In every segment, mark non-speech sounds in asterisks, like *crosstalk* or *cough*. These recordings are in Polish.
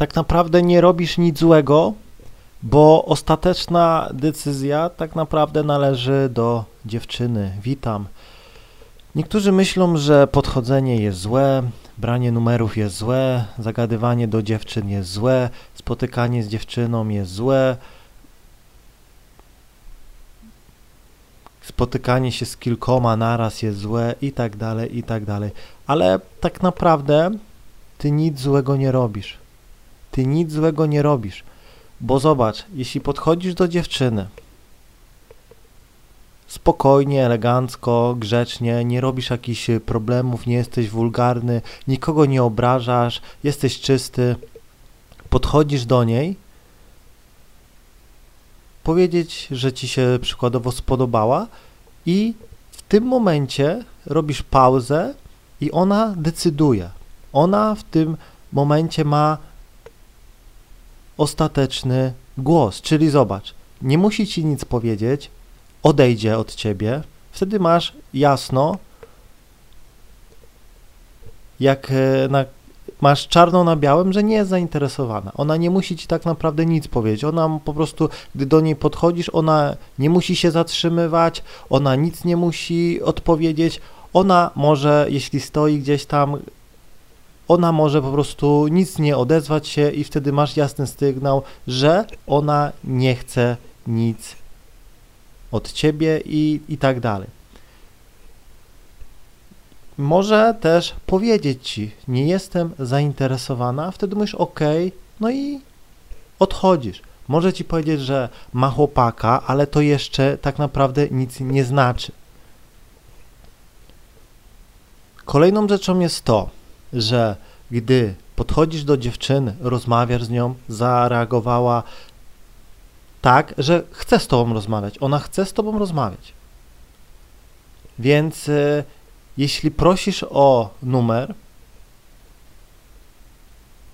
tak naprawdę nie robisz nic złego, bo ostateczna decyzja tak naprawdę należy do dziewczyny. Witam. Niektórzy myślą, że podchodzenie jest złe, branie numerów jest złe, zagadywanie do dziewczyn jest złe, spotykanie z dziewczyną jest złe, spotykanie się z kilkoma naraz jest złe i tak dalej, i tak dalej. Ale tak naprawdę ty nic złego nie robisz. Ty nic złego nie robisz. Bo zobacz, jeśli podchodzisz do dziewczyny spokojnie, elegancko, grzecznie, nie robisz jakichś problemów, nie jesteś wulgarny, nikogo nie obrażasz, jesteś czysty, podchodzisz do niej, powiedzieć, że ci się przykładowo spodobała i w tym momencie robisz pauzę i ona decyduje. Ona w tym momencie ma ostateczny głos, czyli zobacz, nie musi ci nic powiedzieć, odejdzie od ciebie, wtedy masz jasno, jak e, na, masz czarno na białym, że nie jest zainteresowana. Ona nie musi ci tak naprawdę nic powiedzieć. Ona po prostu, gdy do niej podchodzisz, ona nie musi się zatrzymywać, ona nic nie musi odpowiedzieć. Ona może, jeśli stoi gdzieś tam, ona może po prostu nic nie odezwać się i wtedy masz jasny sygnał, że ona nie chce nic od ciebie i, i tak dalej. Może też powiedzieć ci, nie jestem zainteresowana, wtedy mówisz ok, no i odchodzisz. Może ci powiedzieć, że ma chłopaka, ale to jeszcze tak naprawdę nic nie znaczy. Kolejną rzeczą jest to, że gdy podchodzisz do dziewczyny, rozmawiasz z nią, zareagowała tak, że chce z tobą rozmawiać. Ona chce z tobą rozmawiać. Więc y, jeśli prosisz o numer,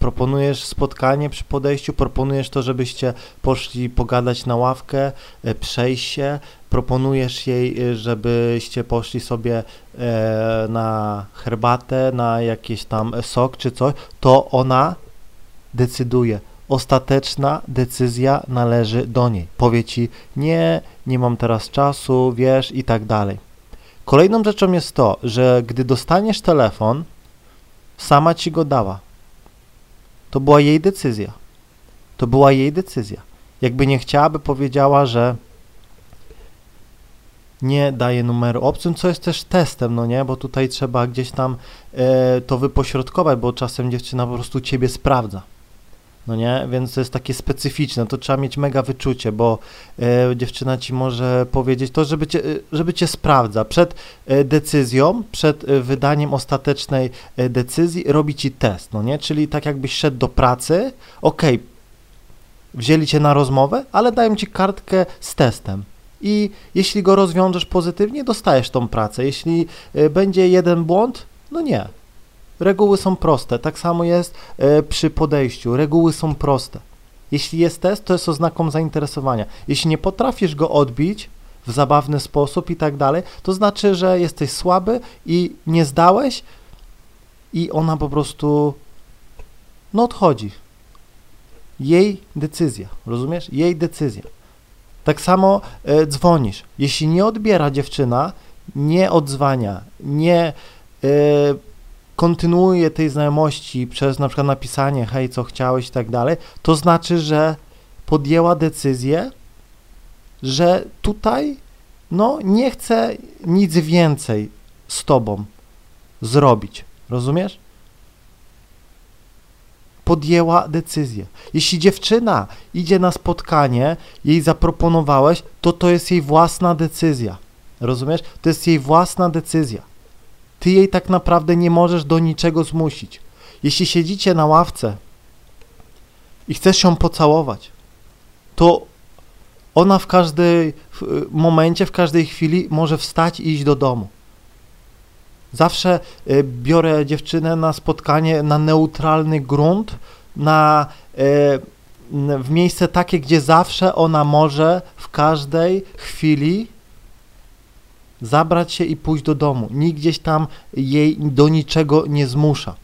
proponujesz spotkanie przy podejściu, proponujesz to, żebyście poszli pogadać na ławkę, e, przejść się, proponujesz jej, e, żebyście poszli sobie e, na herbatę, na jakiś tam sok czy coś, to ona decyduje. Ostateczna decyzja należy do niej. Powie ci, nie, nie mam teraz czasu, wiesz, i tak dalej. Kolejną rzeczą jest to, że gdy dostaniesz telefon, sama ci go dała. To była jej decyzja. To była jej decyzja. Jakby nie chciałaby, powiedziała, że nie daje numeru obcym, co jest też testem, no nie, bo tutaj trzeba gdzieś tam e, to wypośrodkować, bo czasem dziewczyna po prostu ciebie sprawdza. No nie, więc to jest takie specyficzne, to trzeba mieć mega wyczucie, bo e, dziewczyna ci może powiedzieć to, żeby cię, żeby cię sprawdza. Przed e, decyzją, przed e, wydaniem ostatecznej e, decyzji robi ci test, no nie, czyli tak jakbyś szedł do pracy, ok, wzięli cię na rozmowę, ale dają ci kartkę z testem. I jeśli go rozwiążesz pozytywnie, dostajesz tą pracę. Jeśli e, będzie jeden błąd, no nie, Reguły są proste. Tak samo jest e, przy podejściu. Reguły są proste. Jeśli jest test, to jest oznaką zainteresowania. Jeśli nie potrafisz go odbić w zabawny sposób i tak dalej, to znaczy, że jesteś słaby i nie zdałeś i ona po prostu no odchodzi. Jej decyzja, rozumiesz? Jej decyzja. Tak samo e, dzwonisz. Jeśli nie odbiera dziewczyna, nie odzwania, nie e, kontynuuje tej znajomości przez na przykład napisanie hej, co chciałeś i tak dalej, to znaczy, że podjęła decyzję, że tutaj no nie chce nic więcej z tobą zrobić. Rozumiesz? Podjęła decyzję. Jeśli dziewczyna idzie na spotkanie, jej zaproponowałeś, to to jest jej własna decyzja. Rozumiesz? To jest jej własna decyzja. Ty jej tak naprawdę nie możesz do niczego zmusić. Jeśli siedzicie na ławce i chcesz ją pocałować, to ona w każdym momencie, w każdej chwili może wstać i iść do domu. Zawsze y, biorę dziewczynę na spotkanie na neutralny grunt, na, y, w miejsce takie, gdzie zawsze ona może w każdej chwili zabrać się i pójść do domu. Nikt gdzieś tam jej do niczego nie zmusza.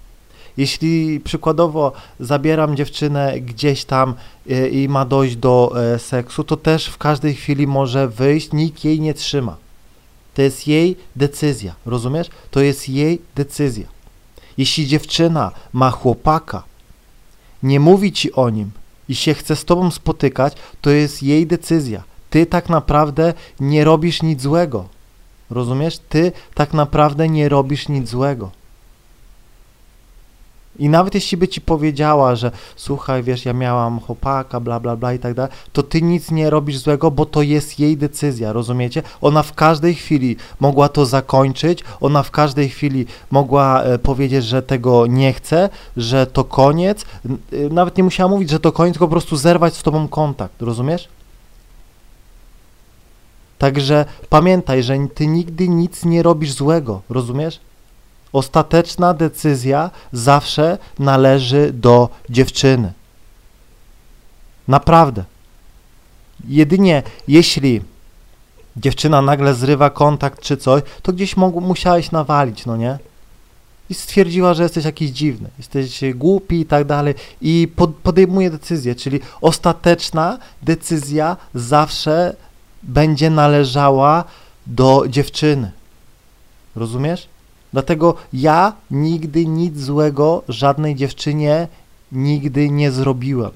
Jeśli przykładowo zabieram dziewczynę gdzieś tam y, i ma dojść do e, seksu, to też w każdej chwili może wyjść, nikt jej nie trzyma. To jest jej decyzja, rozumiesz? To jest jej decyzja. Jeśli dziewczyna ma chłopaka, nie mówi ci o nim i się chce z tobą spotykać, to jest jej decyzja. Ty tak naprawdę nie robisz nic złego. Rozumiesz? Ty tak naprawdę nie robisz nic złego. I nawet jeśli by ci powiedziała, że słuchaj, wiesz, ja miałam chłopaka, bla, bla, bla i tak dalej, to ty nic nie robisz złego, bo to jest jej decyzja, rozumiecie? Ona w każdej chwili mogła to zakończyć, ona w każdej chwili mogła e, powiedzieć, że tego nie chce, że to koniec, e, nawet nie musiała mówić, że to koniec, tylko po prostu zerwać z tobą kontakt, rozumiesz? Także pamiętaj, że ty nigdy nic nie robisz złego, rozumiesz? Ostateczna decyzja zawsze należy do dziewczyny. Naprawdę. Jedynie jeśli dziewczyna nagle zrywa kontakt czy coś, to gdzieś mógł, musiałeś nawalić, no nie? I stwierdziła, że jesteś jakiś dziwny, jesteś głupi i tak dalej i pod, podejmuje decyzję, czyli ostateczna decyzja zawsze będzie należała do dziewczyny. Rozumiesz? Dlatego ja nigdy nic złego żadnej dziewczynie nigdy nie zrobiłem.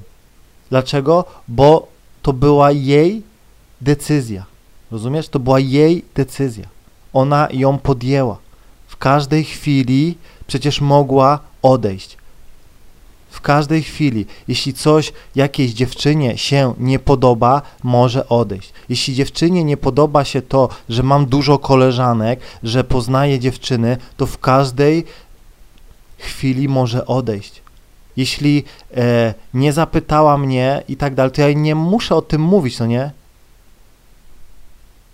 Dlaczego? Bo to była jej decyzja. Rozumiesz? To była jej decyzja. Ona ją podjęła. W każdej chwili przecież mogła odejść w każdej chwili. Jeśli coś jakiejś dziewczynie się nie podoba, może odejść. Jeśli dziewczynie nie podoba się to, że mam dużo koleżanek, że poznaję dziewczyny, to w każdej chwili może odejść. Jeśli e, nie zapytała mnie i tak dalej, to ja nie muszę o tym mówić, no nie?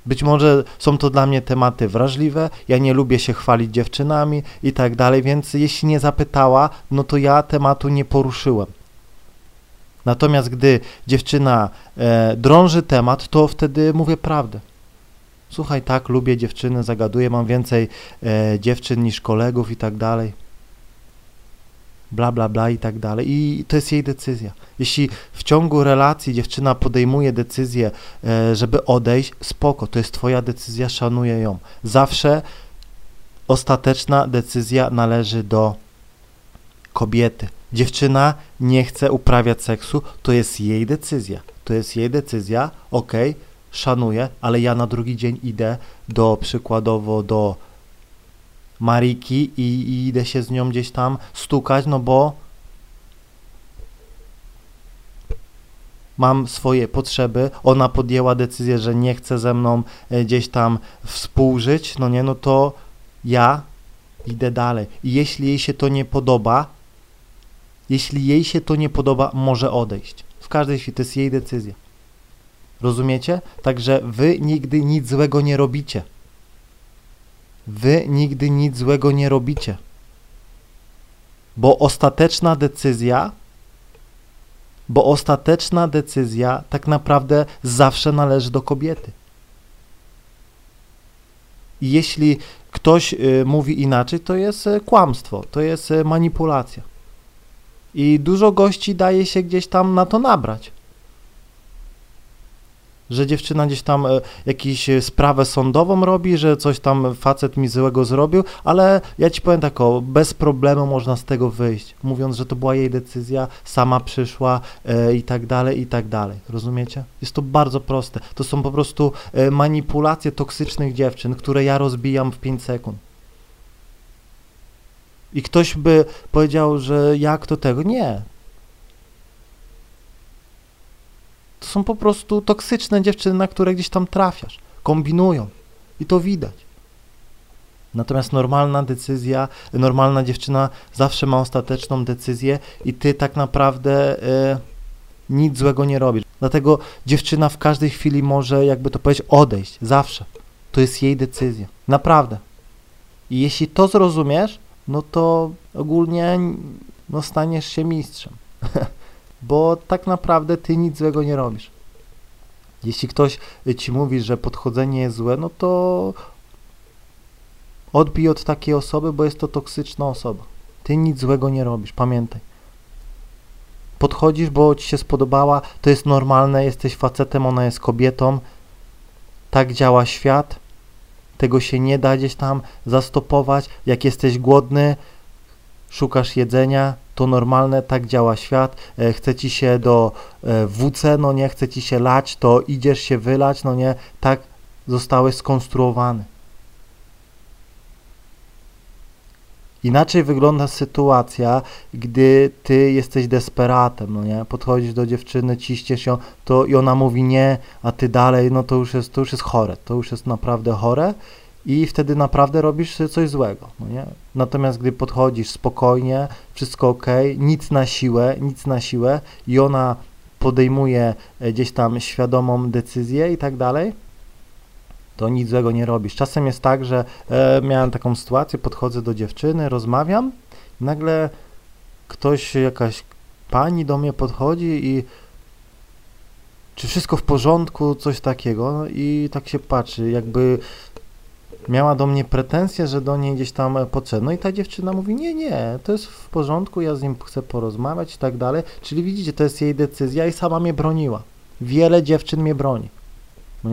Być może są to dla mnie tematy wrażliwe, ja nie lubię się chwalić dziewczynami i tak dalej, więc jeśli nie zapytała, no to ja tematu nie poruszyłem. Natomiast gdy dziewczyna e, drąży temat, to wtedy mówię prawdę. Słuchaj, tak, lubię dziewczyny, zagaduję, mam więcej e, dziewczyn niż kolegów i tak dalej bla, bla, bla i tak dalej. I to jest jej decyzja. Jeśli w ciągu relacji dziewczyna podejmuje decyzję, e, żeby odejść, spoko, to jest twoja decyzja, szanuję ją. Zawsze ostateczna decyzja należy do kobiety. Dziewczyna nie chce uprawiać seksu, to jest jej decyzja. To jest jej decyzja, ok, szanuję, ale ja na drugi dzień idę do przykładowo do Mariki i, i idę się z nią gdzieś tam stukać, no bo mam swoje potrzeby, ona podjęła decyzję, że nie chce ze mną e, gdzieś tam współżyć, no nie, no to ja idę dalej. I jeśli jej się to nie podoba, jeśli jej się to nie podoba, może odejść. W każdej chwili to jest jej decyzja. Rozumiecie? Także wy nigdy nic złego nie robicie. Wy nigdy nic złego nie robicie. Bo ostateczna decyzja, bo ostateczna decyzja tak naprawdę zawsze należy do kobiety. I jeśli ktoś y, mówi inaczej, to jest y, kłamstwo, to jest y, manipulacja. I dużo gości daje się gdzieś tam na to nabrać że dziewczyna gdzieś tam e, jakąś e, sprawę sądową robi, że coś tam facet mi złego zrobił, ale ja ci powiem tak o, bez problemu można z tego wyjść, mówiąc, że to była jej decyzja, sama przyszła e, i tak dalej, i tak dalej. Rozumiecie? Jest to bardzo proste. To są po prostu e, manipulacje toksycznych dziewczyn, które ja rozbijam w 5 sekund. I ktoś by powiedział, że jak to tego? Nie, To są po prostu toksyczne dziewczyny, na które gdzieś tam trafiasz. Kombinują. I to widać. Natomiast normalna decyzja, normalna dziewczyna zawsze ma ostateczną decyzję i ty tak naprawdę e, nic złego nie robisz. Dlatego dziewczyna w każdej chwili może, jakby to powiedzieć, odejść. Zawsze. To jest jej decyzja. Naprawdę. I jeśli to zrozumiesz, no to ogólnie no, staniesz się mistrzem. *laughs* bo tak naprawdę ty nic złego nie robisz. Jeśli ktoś ci mówi, że podchodzenie jest złe, no to odbij od takiej osoby, bo jest to toksyczna osoba. Ty nic złego nie robisz, pamiętaj. Podchodzisz, bo ci się spodobała, to jest normalne, jesteś facetem, ona jest kobietą. Tak działa świat. Tego się nie da gdzieś tam zastopować. Jak jesteś głodny, szukasz jedzenia, to normalne, tak działa świat. E, chce ci się do e, WC, no nie, chce ci się lać, to idziesz się wylać, no nie, tak zostałeś skonstruowany. Inaczej wygląda sytuacja, gdy ty jesteś desperatem, no nie? Podchodzisz do dziewczyny, ciśniesz ją, to i ona mówi nie, a ty dalej, no to już jest, to już jest chore, to już jest naprawdę chore i wtedy naprawdę robisz coś złego, no nie? Natomiast gdy podchodzisz spokojnie, wszystko ok, nic na siłę, nic na siłę i ona podejmuje e, gdzieś tam świadomą decyzję i tak dalej, to nic złego nie robisz. Czasem jest tak, że e, miałem taką sytuację, podchodzę do dziewczyny, rozmawiam, nagle ktoś, jakaś pani do mnie podchodzi i czy wszystko w porządku, coś takiego, no i tak się patrzy, jakby miała do mnie pretensje, że do niej gdzieś tam podszedł. No i ta dziewczyna mówi, nie, nie, to jest w porządku, ja z nim chcę porozmawiać i tak dalej. Czyli widzicie, to jest jej decyzja i sama mnie broniła. Wiele dziewczyn mnie broni,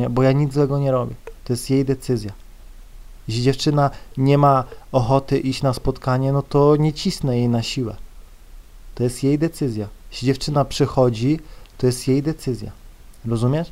bo ja nic złego nie robię. To jest jej decyzja. Jeśli dziewczyna nie ma ochoty iść na spotkanie, no to nie cisnę jej na siłę. To jest jej decyzja. Jeśli dziewczyna przychodzi, to jest jej decyzja. Rozumiesz?